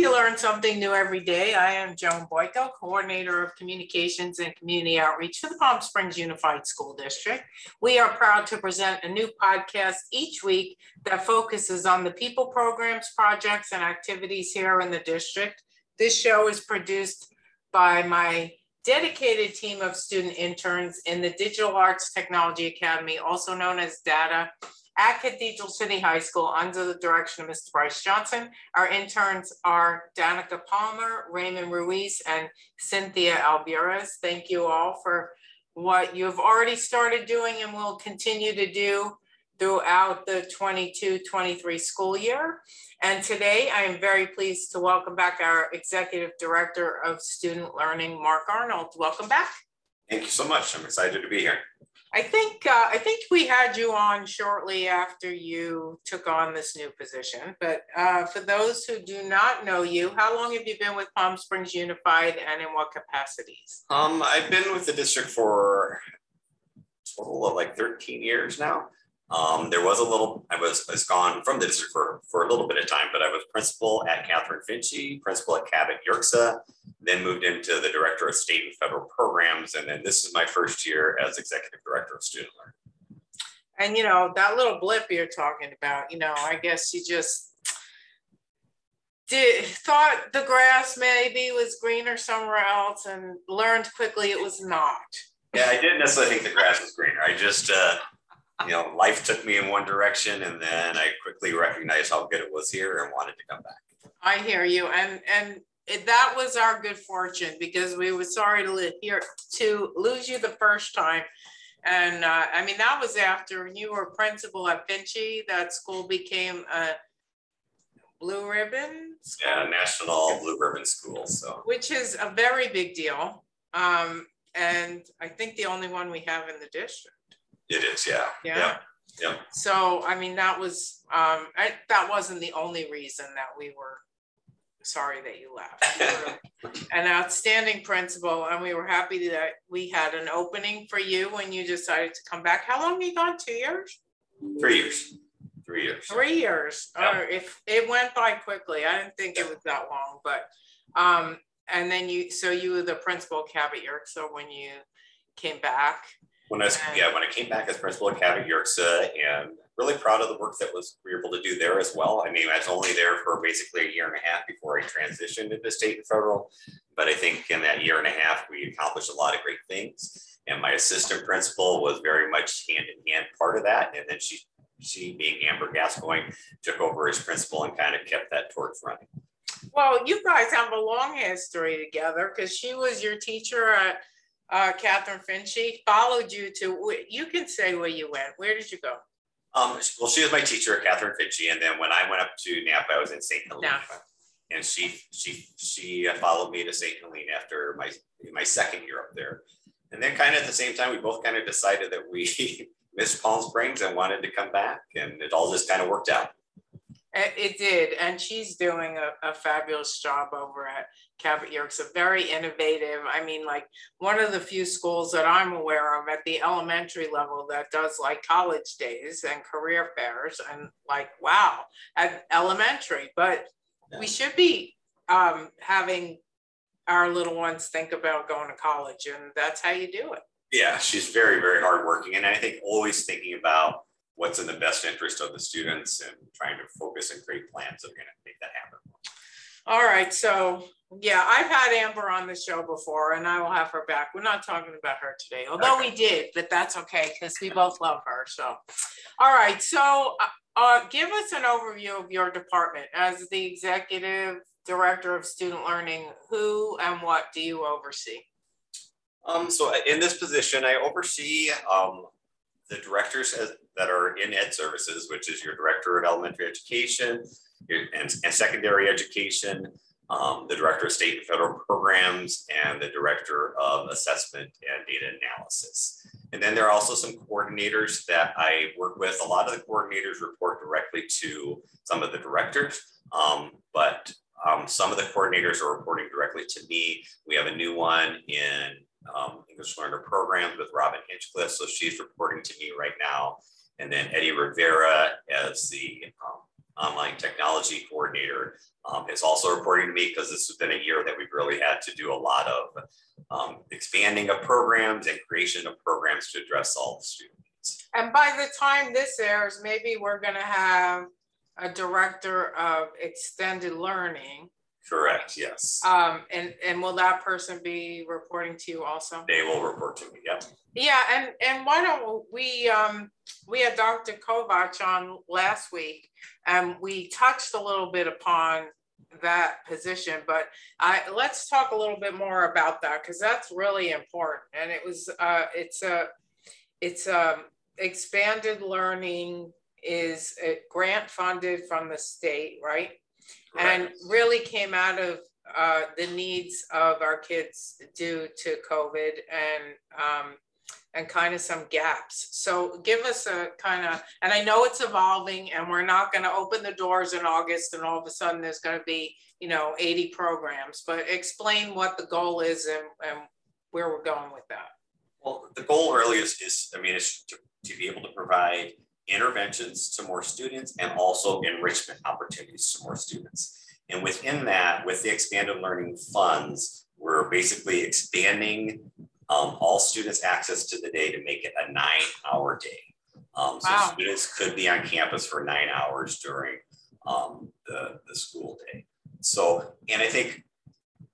you learn something new every day. I am Joan Boyko, Coordinator of Communications and Community Outreach for the Palm Springs Unified School District. We are proud to present a new podcast each week that focuses on the people, programs, projects, and activities here in the district. This show is produced by my dedicated team of student interns in the Digital Arts Technology Academy, also known as DATA, at Cathedral City High School under the direction of Mr. Bryce Johnson. Our interns are Danica Palmer, Raymond Ruiz, and Cynthia Alvarez. Thank you all for what you've already started doing and will continue to do throughout the 22-23 school year. And today I am very pleased to welcome back our Executive Director of Student Learning, Mark Arnold. Welcome back. Thank you so much. I'm excited to be here. I think uh, I think we had you on shortly after you took on this new position. But uh, for those who do not know you, how long have you been with Palm Springs Unified, and in what capacities? Um, I've been with the district for total of like 13 years now. Um, there was a little, I was, I was gone from the district for, for a little bit of time, but I was principal at Katherine Finchy, principal at Cabot Yerxa, then moved into the director of state and federal programs. And then this is my first year as executive director of student learning. And, you know, that little blip you're talking about, you know, I guess you just did thought the grass maybe was greener somewhere else and learned quickly it was not. Yeah, I didn't necessarily think the grass was greener. I just, uh, you know, life took me in one direction, and then I quickly recognized how good it was here and wanted to come back. I hear you, and and it, that was our good fortune because we were sorry to live here to lose you the first time. And uh, I mean, that was after you were principal at Finchy. That school became a blue ribbon. School. Yeah, national blue ribbon school. So, which is a very big deal, um, and I think the only one we have in the district. It is, yeah. Yeah. Yeah. yeah. So, I mean, that was, um, I, that wasn't the only reason that we were sorry that you left. You an outstanding principal, and we were happy that we had an opening for you when you decided to come back. How long have you gone? Two years? Three years. Three years. Three years. Yeah. Or if it went by quickly, I didn't think it was that long, but um, and then you, so you were the principal of Cabot So when you came back. When I was, yeah, when I came back as principal at Cabot Yerxa and really proud of the work that was we were able to do there as well. I mean, I was only there for basically a year and a half before I transitioned into state and federal. But I think in that year and a half, we accomplished a lot of great things. And my assistant principal was very much hand in hand part of that. And then she, she being Amber Gascoigne, took over as principal and kind of kept that torch running. Well, you guys have a long history together because she was your teacher at uh, Katherine Finchy, followed you to, you can say where you went. Where did you go? Um, well, she was my teacher, Katherine Finchy, and then when I went up to Napa, I was in St. Helena. Napa. And she she she followed me to St. Helena after my my second year up there, and then kind of at the same time, we both kind of decided that we missed Palm Springs and wanted to come back, and it all just kind of worked out. It did, and she's doing a, a fabulous job over at Cabot a Very innovative. I mean, like one of the few schools that I'm aware of at the elementary level that does like college days and career fairs, and like wow, at elementary. But we should be um, having our little ones think about going to college, and that's how you do it. Yeah, she's very, very hardworking, and I think always thinking about what's in the best interest of the students and trying to focus and create plans that are going to make that happen. All right. So, yeah, I've had Amber on the show before and I will have her back. We're not talking about her today, although okay. we did, but that's okay because we both love her. So, all right. So, uh, uh, give us an overview of your department as the executive director of student learning. Who and what do you oversee? Um, so, in this position, I oversee um, the directors as, that are in ed services, which is your director of elementary education and, and secondary education, um, the director of state and federal programs, and the director of assessment and data analysis. And then there are also some coordinators that I work with. A lot of the coordinators report directly to some of the directors, um, but um, some of the coordinators are reporting directly to me. We have a new one in um, English learner programs with Robin Hinchcliffe. So she's reporting to me right now. And then Eddie Rivera as the um, online technology coordinator, um, is also reporting to me because this has been a year that we've really had to do a lot of um, expanding of programs and creation of programs to address all the students. And by the time this airs, maybe we're going to have a director of extended learning. Correct. Yes. Um, and and will that person be reporting to you also? They will report to me. Yep. Yeah, and and why don't we um we had Dr. Kovach on last week and we touched a little bit upon that position, but I let's talk a little bit more about that because that's really important. And it was uh it's a it's a um, expanded learning is grant funded from the state, right? Correct. And really came out of uh, the needs of our kids due to COVID and um, and kind of some gaps. So give us a kind of, and I know it's evolving and we're not going to open the doors in August and all of a sudden there's going to be, you know, 80 programs, but explain what the goal is and, and where we're going with that. Well, the goal really is, is I mean, is to, to be able to provide interventions to more students and also enrichment opportunities to more students. And within that, with the expanded learning funds, we're basically expanding um, all students access to the day to make it a nine hour day. Um, so wow. students could be on campus for nine hours during um, the, the school day. So, and I think,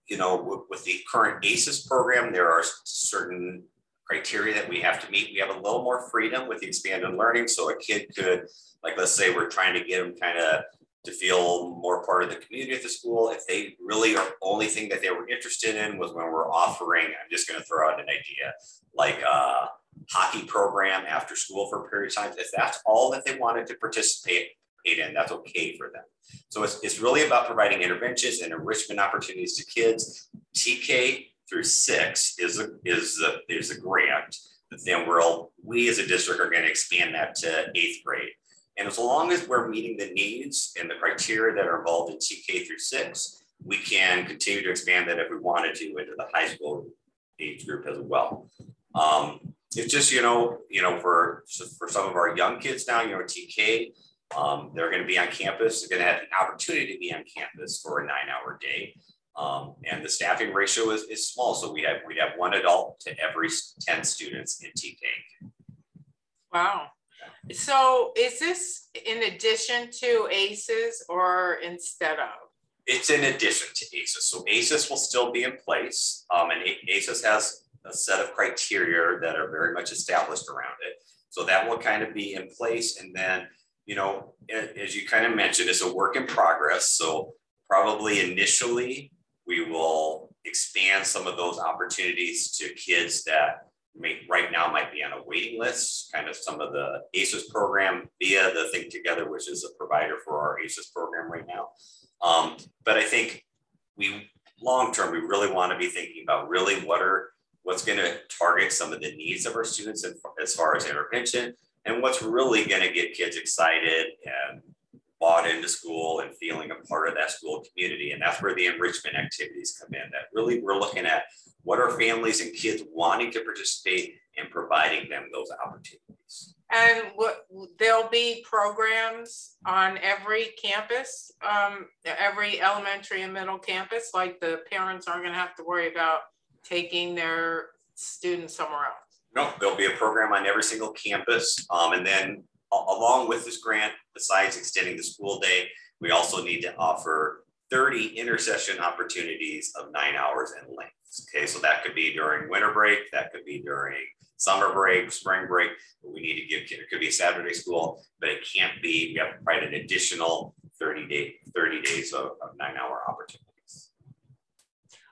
you know, with, with the current ACES program, there are certain criteria that we have to meet. We have a little more freedom with the expanded learning. So a kid could, like, let's say we're trying to get them kind of to feel more part of the community at the school. If they really are only thing that they were interested in was when we're offering, I'm just going to throw out an idea, like a hockey program after school for a period of time. If that's all that they wanted to participate in, that's okay for them. So it's, it's really about providing interventions and enrichment opportunities to kids. TK through six is a, is a, is a grant. But then we'll, we as a district are going to expand that to eighth grade. And as long as we're meeting the needs and the criteria that are involved in TK through six, we can continue to expand that if we wanted to into the high school age group as well. Um, it's just, you know, you know, for, for some of our young kids now, you know, TK, um, they're going to be on campus. They're going to have an opportunity to be on campus for a nine hour day. Um, and the staffing ratio is, is small. So we have, we have one adult to every 10 students in TK. Wow. So is this in addition to ACES or instead of? It's in addition to ACES. So ACES will still be in place. Um, and ACES has a set of criteria that are very much established around it. So that will kind of be in place. And then, you know, as you kind of mentioned, it's a work in progress. So probably initially we will expand some of those opportunities to kids that may, right now might be on a waiting list, kind of some of the ACES program via the Think Together, which is a provider for our ACES program right now. Um, but I think we long term, we really want to be thinking about really what are what's going to target some of the needs of our students as far as intervention and what's really going to get kids excited and bought into school and feeling a part of that school community. And that's where the enrichment activities come in. That really we're looking at what are families and kids wanting to participate in providing them those opportunities. And what, there'll be programs on every campus, um, every elementary and middle campus, like the parents aren't going to have to worry about taking their students somewhere else. No, there'll be a program on every single campus. Um, and then along with this grant, besides extending the school day, we also need to offer 30 intersession opportunities of nine hours in length. Okay, so that could be during winter break, that could be during summer break, spring break. But we need to give kids, it could be Saturday school, but it can't be. We have to provide an additional 30 day 30 days of, of nine hour opportunities.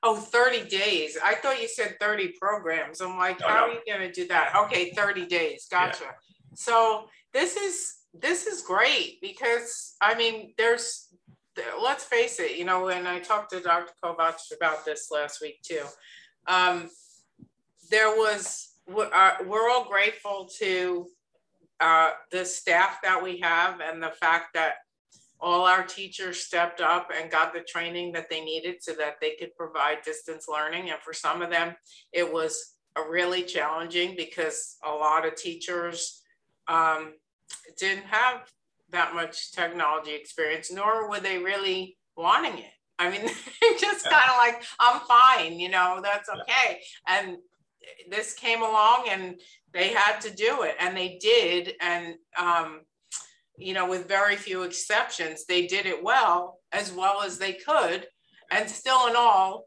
Oh, 30 days. I thought you said 30 programs. I'm like, no, how no. are you going to do that? Okay, 30 days. Gotcha. Yeah. So this is this is great because I mean, there's let's face it, you know, and I talked to Dr. Kovach about this last week too. Um, there was uh, we're all grateful to uh, the staff that we have and the fact that all our teachers stepped up and got the training that they needed so that they could provide distance learning. And for some of them, it was really challenging because a lot of teachers um, didn't have that much technology experience, nor were they really wanting it. I mean, just yeah. kind of like, I'm fine, you know, that's okay. Yeah. And this came along and they had to do it and they did. And, um, you know, with very few exceptions, they did it well, as well as they could. And still in all,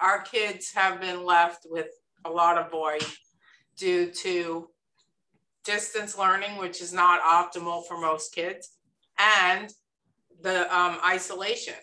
our kids have been left with a lot of void due to distance learning, which is not optimal for most kids, and the um, isolation.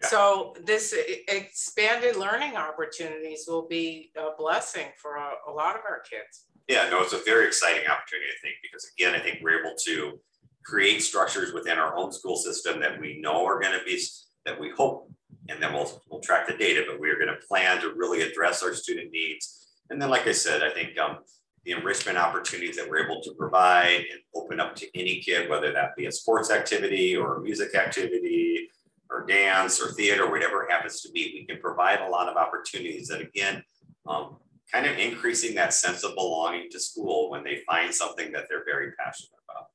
Yeah. So this expanded learning opportunities will be a blessing for a, a lot of our kids. Yeah, no, it's a very exciting opportunity, I think, because again, I think we're able to create structures within our own school system that we know are going to be, that we hope, and then we'll, we'll track the data, but we're going to plan to really address our student needs. And then, like I said, I think um, the enrichment opportunities that we're able to provide and open up to any kid, whether that be a sports activity or a music activity or dance or theater, whatever it happens to be, we can provide a lot of opportunities that again, um, kind of increasing that sense of belonging to school when they find something that they're very passionate about.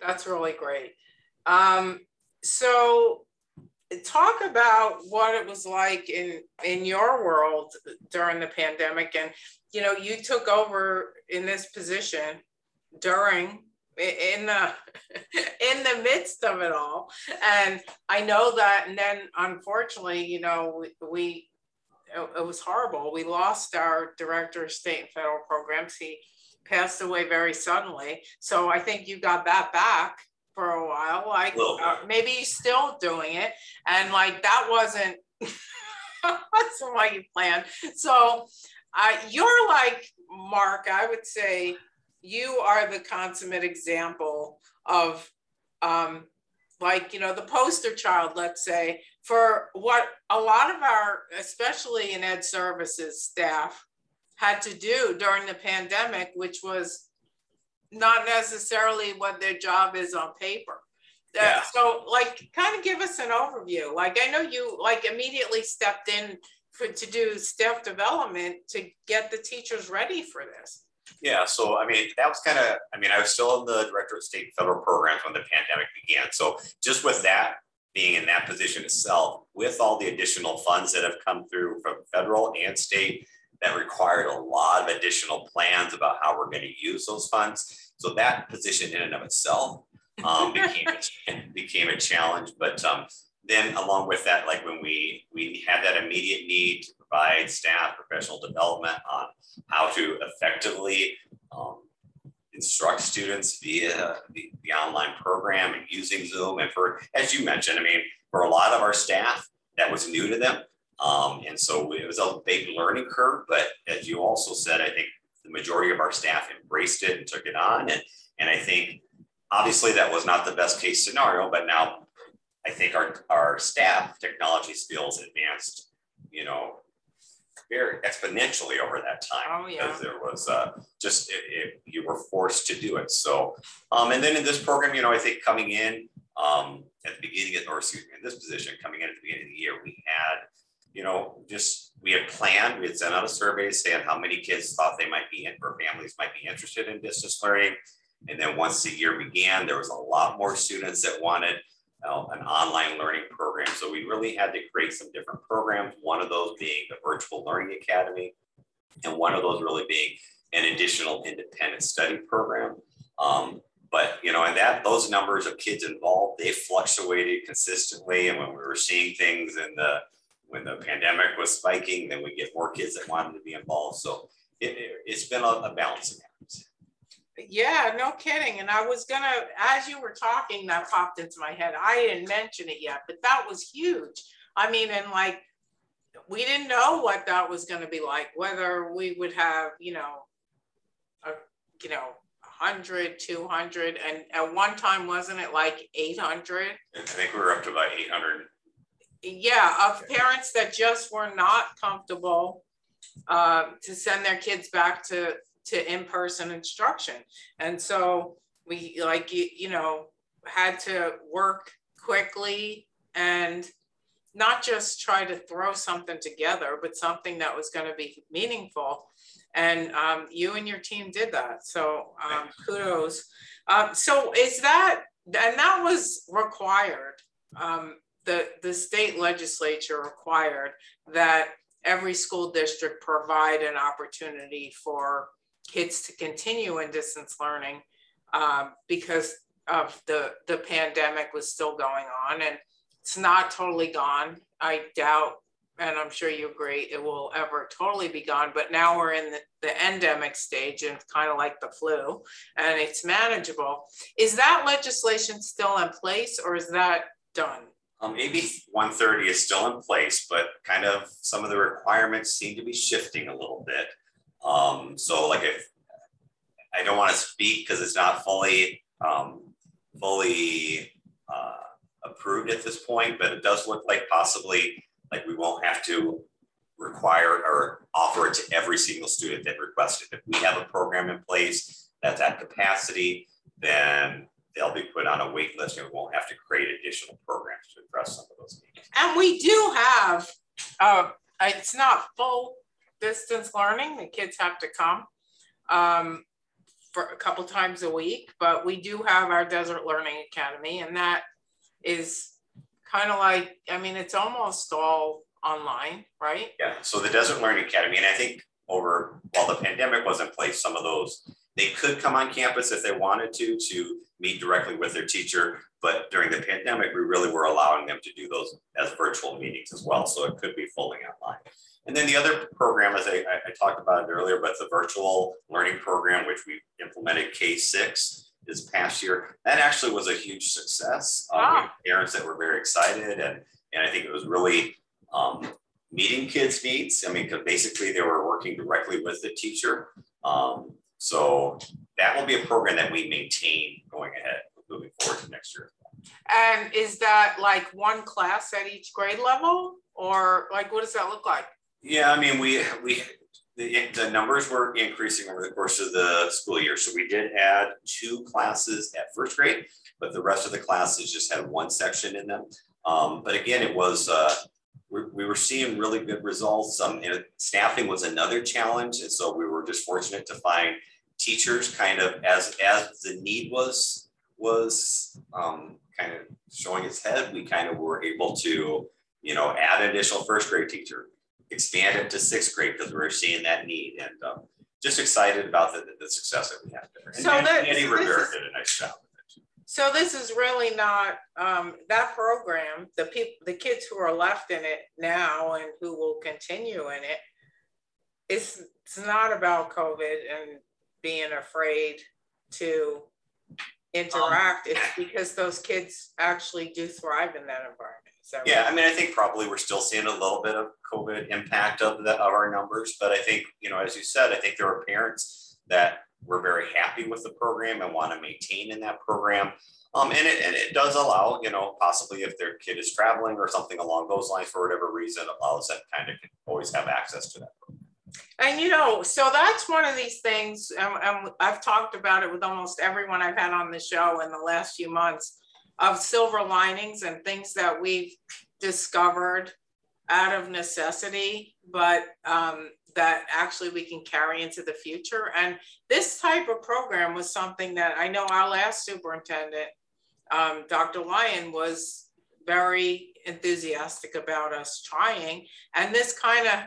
That's really great. Um, so talk about what it was like in in your world during the pandemic. And you know you took over in this position during in the in the midst of it all. And i know that and then unfortunately you know we, it was horrible. We lost our director of state and federal programs. He passed away very suddenly. So i think you got that back for a while like uh, maybe he's still doing it. And like that wasn't that's what you planned. So uh, you're like Mark, I would say you are the consummate example of um, like, you know, the poster child, let's say, for what a lot of our, especially in ed services staff, had to do during the pandemic, which was not necessarily what their job is on paper. Uh, yeah. so like kind of give us an overview like i know you like immediately stepped in for, to do staff development to get the teachers ready for this? Yeah, so I mean, that was kind of, I mean, I was still in the director of state and federal programs when the pandemic began. So just with that being in that position itself, with all the additional funds that have come through from federal and state, that required a lot of additional plans about how we're going to use those funds. So that position in and of itself um, became, a, became a challenge. But um, then along with that, like when we we had that immediate need to provide staff professional development on how to effectively um, instruct students via the, the online program and using Zoom. And for, as you mentioned, I mean, for a lot of our staff, that was new to them. Um, and so it was a big learning curve. But as you also said, I think the majority of our staff embraced it and took it on. And, and I think obviously that was not the best case scenario, but now I think our, our staff technology skills advanced, you know, very exponentially over that time. Oh, yeah. Because there was uh, just, it, it, you were forced to do it. So, um, and then in this program, you know, I think coming in um, at the beginning, of, or excuse me, in this position, coming in at the beginning of the year, we had, you know, just, we had planned, we had sent out a survey saying how many kids thought they might be in, or families might be interested in distance learning. And then once the year began, there was a lot more students that wanted uh, an online learning program. So we really had to create some different programs, one of those being the Virtual Learning Academy, and one of those really being an additional independent study program. Um, but you know, and that those numbers of kids involved, they fluctuated consistently. And when we were seeing things in the when the pandemic was spiking, then we get more kids that wanted to be involved. So it, it, has been a, a balancing act. Yeah, no kidding. And I was gonna, as you were talking, that popped into my head. I didn't mention it yet, but that was huge. I mean, and like we didn't know what that was gonna be like, whether we would have, you know, a, you know, 100, 200, and at one time, wasn't it like 800? I think we were up to about 800. Yeah, of parents that just were not comfortable uh, to send their kids back to to in-person instruction. And so we like, you, you know, had to work quickly and not just try to throw something together, but something that was going to be meaningful. And um, you and your team did that. So um, kudos. Um, so is that and that was required. The, the state legislature required that every school district provide an opportunity for kids to continue in distance learning um, because of the, the pandemic was still going on and it's not totally gone. I doubt, and I'm sure you agree, it will ever totally be gone. But now we're in the, the endemic stage and kind of like the flu and it's manageable. Is that legislation still in place or is that done? Um, AB 130 is still in place, but kind of some of the requirements seem to be shifting a little bit. Um, so like if I don't want to speak because it's not fully um, fully uh, approved at this point, but it does look like possibly like we won't have to require or offer it to every single student that requested. If we have a program in place that's at capacity, then they'll be put on a wait list and we won't have to create additional programs some of those. And we do have, uh, it's not full distance learning, the kids have to come um, for a couple times a week, but we do have our Desert Learning Academy and that is kind of like, I mean, it's almost all online, right? Yeah, so the Desert Learning Academy, and I think over, while the pandemic was in place, some of those, they could come on campus if they wanted to, to meet directly with their teacher. But during the pandemic, we really were allowing them to do those as virtual meetings as well. So it could be fully online. And then the other program, as I, I talked about it earlier, but the virtual learning program, which we implemented K6 this past year, that actually was a huge success. Um, parents that were very excited. And, and I think it was really um, meeting kids' needs. I mean, because basically they were working directly with the teacher. Um, so that will be a program that we maintain going ahead, moving forward to next year. And is that like one class at each grade level, or like what does that look like? Yeah, I mean, we we the, the numbers were increasing over the course of the school year. So we did add two classes at first grade, but the rest of the classes just had one section in them. Um, but again, it was uh, we, we were seeing really good results. Um, staffing was another challenge, and so we were just fortunate to find teachers kind of as as the need was was um, kind of showing its head. We kind of were able to you know add an additional first grade teacher, expand it to sixth grade because we were seeing that need, and um, just excited about the, the success that we had there. And, so that, Andy Rivera did a nice job. with it. So this is really not um, that program. The people, the kids who are left in it now and who will continue in it. It's it's not about COVID and being afraid to interact. Um, it's because those kids actually do thrive in that environment. So yeah, I mean, I think probably we're still seeing a little bit of COVID impact of the of our numbers, but I think you know, as you said, I think there are parents that we're very happy with the program and want to maintain in that program. Um, and, it, and it does allow, you know, possibly if their kid is traveling or something along those lines for whatever reason, allows them kind of always have access to that program. And you know, so that's one of these things, and, and I've talked about it with almost everyone I've had on the show in the last few months of silver linings and things that we've discovered out of necessity, but um, that actually we can carry into the future. And this type of program was something that I know our last superintendent, um, Dr. Lyon, was very enthusiastic about us trying. And this kind of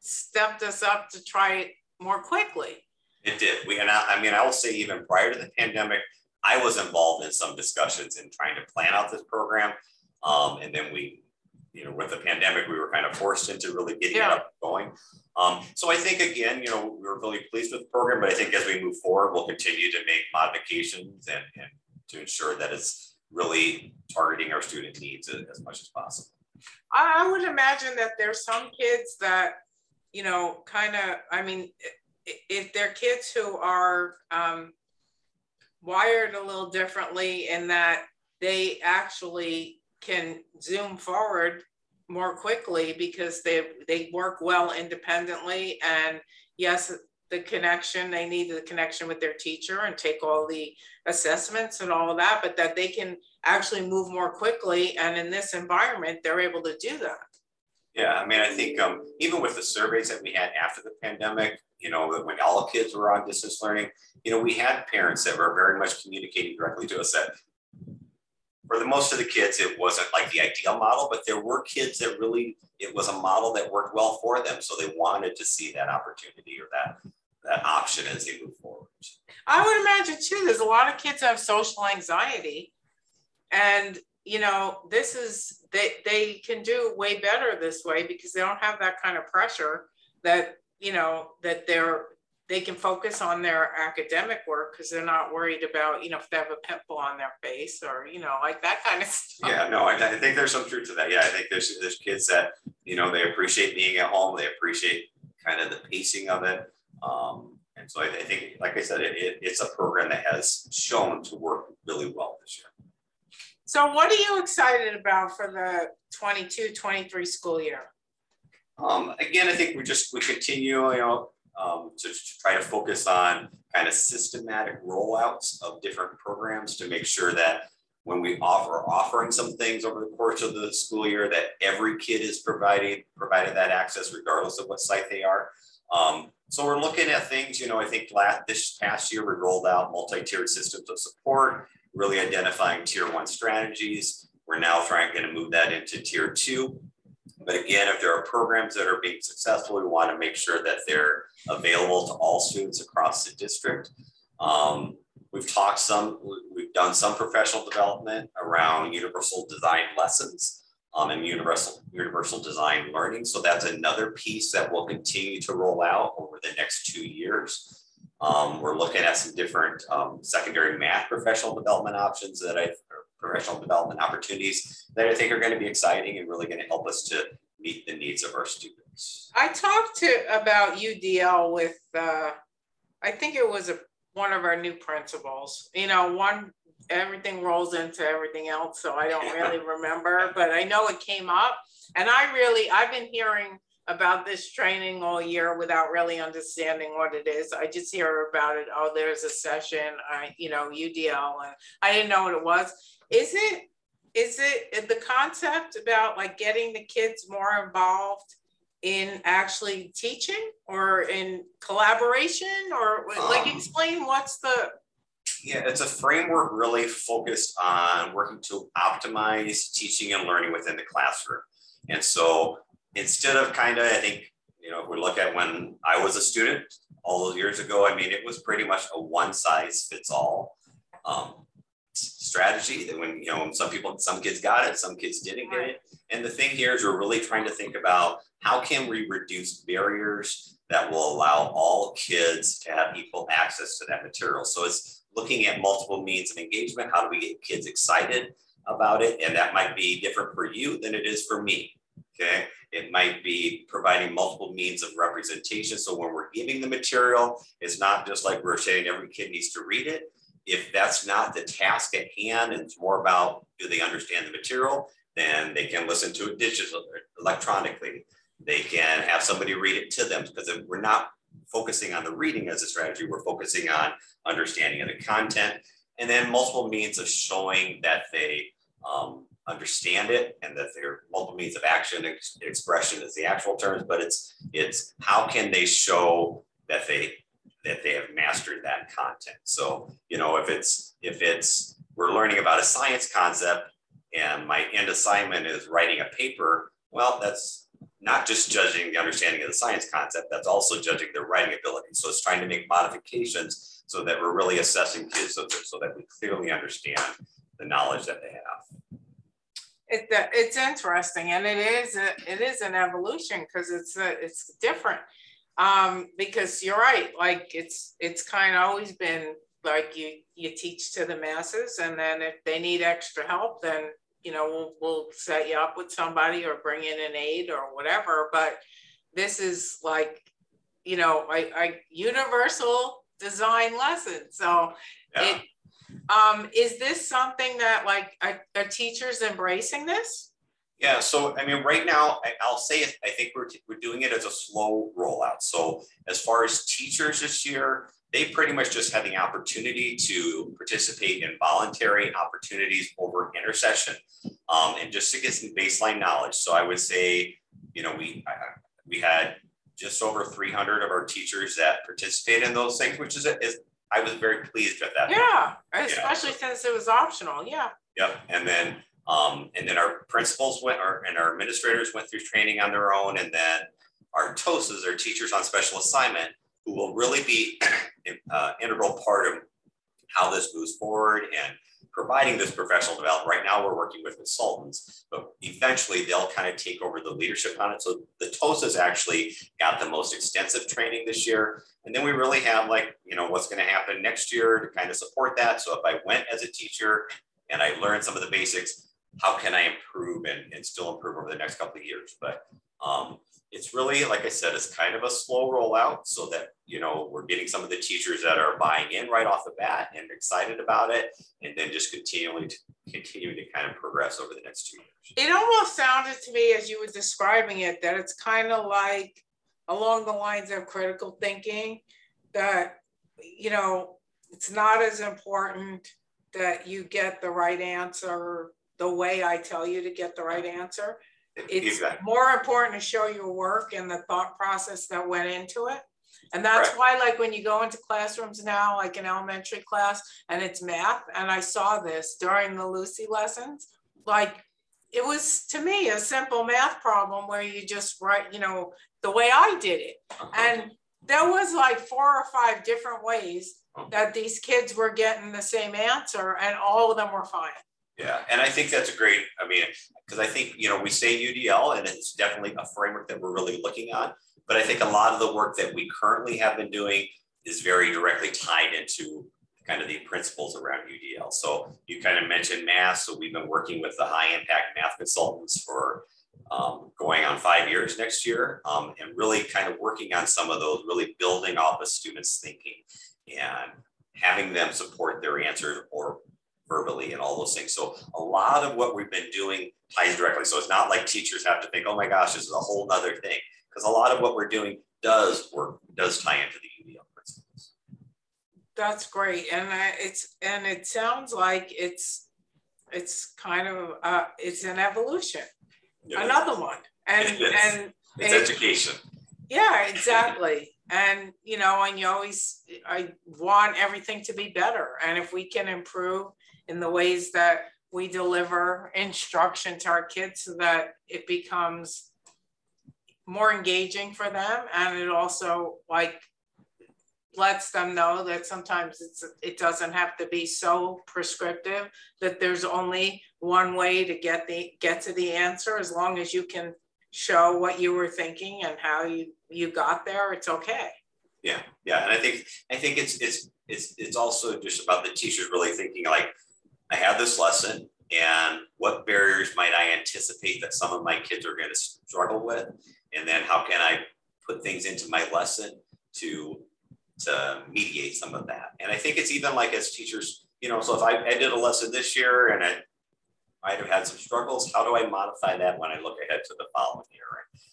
stepped us up to try it more quickly. It did. We and I, I mean, I will say even prior to the pandemic, I was involved in some discussions in trying to plan out this program. Um, and then we you know, with the pandemic, we were kind of forced into really getting yeah. it up going. Um, so I think again, you know, we were really pleased with the program, but I think as we move forward, we'll continue to make modifications and, and to ensure that it's really targeting our student needs as, as much as possible. I would imagine that there's some kids that, you know, kind of, I mean, if they're kids who are um, wired a little differently in that they actually can zoom forward more quickly because they they work well independently and yes the connection they need the connection with their teacher and take all the assessments and all of that but that they can actually move more quickly and in this environment they're able to do that yeah i mean i think um, even with the surveys that we had after the pandemic you know when all kids were on distance learning you know we had parents that were very much communicating directly to us that for the most of the kids, it wasn't like the ideal model, but there were kids that really it was a model that worked well for them. So they wanted to see that opportunity or that that option as they move forward. I would imagine too, there's a lot of kids that have social anxiety. And you know, this is they they can do way better this way because they don't have that kind of pressure that you know that they're they can focus on their academic work because they're not worried about you know if they have a pimple on their face or you know like that kind of stuff. Yeah, no, I, I think there's some truth to that. Yeah, I think there's there's kids that you know they appreciate being at home, they appreciate kind of the pacing of it. Um, and so I, I, think, like I said, it, it, it's a program that has shown to work really well this year. So what are you excited about for the 22-23 school year? Um, again, I think we just, we continue, you know, um, to, to, try to focus on kind of systematic rollouts of different programs to make sure that when we offer offering some things over the course of the school year that every kid is provided provided that access regardless of what site they are. Um, so we're looking at things, you know, I think last, this past year we rolled out multi-tiered systems of support really identifying tier one strategies. We're now trying to move that into tier two. But again, if there are programs that are being successful, we want to make sure that they're available to all students across the district. Um, we've talked some, we've done some professional development around universal design lessons um, and universal, universal design learning. So that's another piece that will continue to roll out over the next two years. Um, we're looking at some different um, secondary math professional development options that I, professional development opportunities that I think are going to be exciting and really going to help us to meet the needs of our students. I talked to about UDL with, uh, I think it was a, one of our new principals. You know, one everything rolls into everything else, so I don't really remember, but I know it came up, and I really I've been hearing about this training all year without really understanding what it is. I just hear about it. Oh, there's a session, I, you know, UDL, and I didn't know what it was. Is it, is it the concept about like getting the kids more involved in actually teaching or in collaboration or like um, explain what's the yeah, it's a framework really focused on working to optimize teaching and learning within the classroom. And so instead of kind of, I think, you know, if we look at when I was a student all those years ago, I mean, it was pretty much a one size fits all um, strategy that when, you know, some people, some kids got it, some kids didn't get it. And the thing here is we're really trying to think about how can we reduce barriers that will allow all kids to have equal access to that material. So it's looking at multiple means of engagement. How do we get kids excited about it? And that might be different for you than it is for me. Okay. It might be providing multiple means of representation. So when we're giving the material, it's not just like we're saying every kid needs to read it. If that's not the task at hand, and it's more about do they understand the material, then they can listen to it digitally, electronically. They can have somebody read it to them because we're not focusing on the reading as a strategy, we're focusing on understanding of the content and then multiple means of showing that they um, understand it and that there are multiple means of action ex- expression is the actual terms but it's it's how can they show that they that they have mastered that content? So you know if it's if it's we're learning about a science concept and my end assignment is writing a paper well that's not just judging the understanding of the science concept that's also judging their writing ability. So it's trying to make modifications so that we're really assessing kids so, so that we clearly understand the knowledge that they have it, it's interesting and it is a, it is an evolution because it's a, it's different um, because you're right like it's it's kind of always been like you you teach to the masses and then if they need extra help then you know we'll, we'll set you up with somebody or bring in an aide or whatever but this is like you know I, I universal design lesson so yeah. it um, is this something that like are, are, teachers embracing this? Yeah, so I mean, right now, I, will say it, I think we're, we're doing it as a slow rollout. So as far as teachers this year, they pretty much just had the opportunity to participate in voluntary opportunities over intersession um, and just to get some baseline knowledge. So I would say, you know, we we had just over 300 of our teachers that participated in those things, which is, is I was very pleased with that. Yeah, especially yeah. since it was optional. Yeah. Yep. And then um, and then our principals went our, and our administrators went through training on their own. And then our TOSAs, our teachers on special assignment, who will really be uh, integral part of how this moves forward and providing this professional development. Right now, we're working with consultants, but eventually they'll kind of take over the leadership on it. So the TOSAs actually got the most extensive training this year. And then we really have like, you know, what's going to happen next year to kind of support that. So if I went as a teacher and I learned some of the basics, how can I improve and, and still improve over the next couple of years? But um, it's really, like I said, it's kind of a slow rollout so that, you know, we're getting some of the teachers that are buying in right off the bat and excited about it. And then just continually to, continuing to kind of progress over the next two years. It almost sounded to me as you were describing it, that it's kind of like along the lines of critical thinking that, you know, it's not as important that you get the right answer the way I tell you to get the right answer it's exactly. more important to show your work and the thought process that went into it. And that's right. why, like, when you go into classrooms now, like in elementary class, and it's math, and I saw this during the Lucy lessons, like, it was to me a simple math problem where you just write, you know, the way I did it. Uh-huh. And there was like four or five different ways uh-huh. that these kids were getting the same answer, and all of them were fine. Yeah, and I think that's a great, I mean, because I think, you know, we say UDL and it's definitely a framework that we're really looking on. But I think a lot of the work that we currently have been doing is very directly tied into kind of the principles around UDL. So you kind of mentioned math. So we've been working with the high impact math consultants for um, going on five years next year um, and really kind of working on some of those, really building off of students' thinking and having them support their answers or verbally and all those things. So a lot of what we've been doing ties directly. So it's not like teachers have to think, oh my gosh, this is a whole nother thing. Because a lot of what we're doing does work, does tie into the UDL principles. That's great. And it's and it sounds like it's it's kind of uh, it's an evolution. Another one. And and it's it, education. Yeah, exactly. And you know, and you always I want everything to be better. And if we can improve in the ways that we deliver instruction to our kids so that it becomes more engaging for them and it also like lets them know that sometimes it's it doesn't have to be so prescriptive that there's only one way to get the get to the answer as long as you can show what you were thinking and how you you got there it's okay yeah yeah and i think i think it's it's it's it's also just about the teachers really thinking like I have this lesson and what barriers might I anticipate that some of my kids are going to struggle with? And then how can I put things into my lesson to, to mediate some of that? And I think it's even like as teachers, you know, so if I, I did a lesson this year and I might have had some struggles, how do I modify that when I look ahead to the following year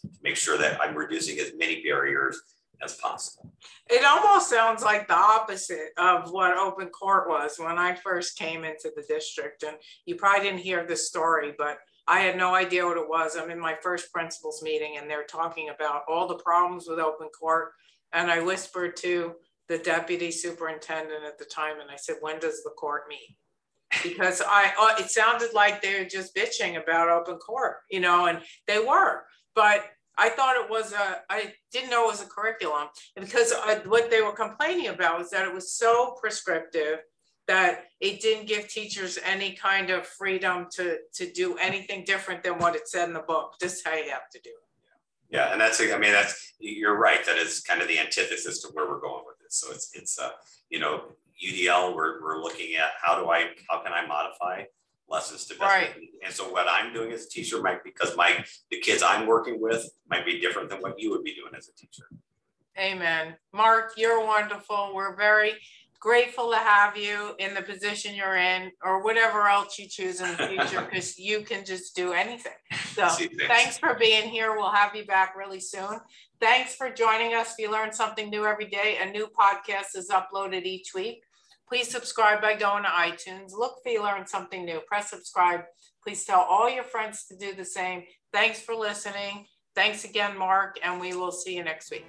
and make sure that I'm reducing as many barriers as possible. It almost sounds like the opposite of what open court was when I first came into the district. And you probably didn't hear the story, but I had no idea what it was. I'm in my first principals meeting and they're talking about all the problems with open court. And I whispered to the deputy superintendent at the time and I said, when does the court meet? Because I, uh, it sounded like they were just bitching about open court, you know, and they were. But I thought it was a, I didn't know it was a curriculum because I, what they were complaining about was that it was so prescriptive that it didn't give teachers any kind of freedom to, to do anything different than what it said in the book. This is how you have to do it. Yeah, and that's, I mean, that's, you're right, that is kind of the antithesis to where we're going with this. So it's, it's, uh, you know, UDL, we're, we're looking at how do I, how can I modify lessons to best right. And so what I'm doing as a teacher might because my the kids I'm working with might be different than what you would be doing as a teacher. Amen. Mark, you're wonderful. We're very grateful to have you in the position you're in or whatever else you choose in the future because you can just do anything. So See, thanks. thanks for being here. We'll have you back really soon. Thanks for joining us. If you learn something new every day, a new podcast is uploaded each week. Please subscribe by going to iTunes. Look for you learn something new. Press subscribe. Please tell all your friends to do the same. Thanks for listening. Thanks again, Mark, and we will see you next week.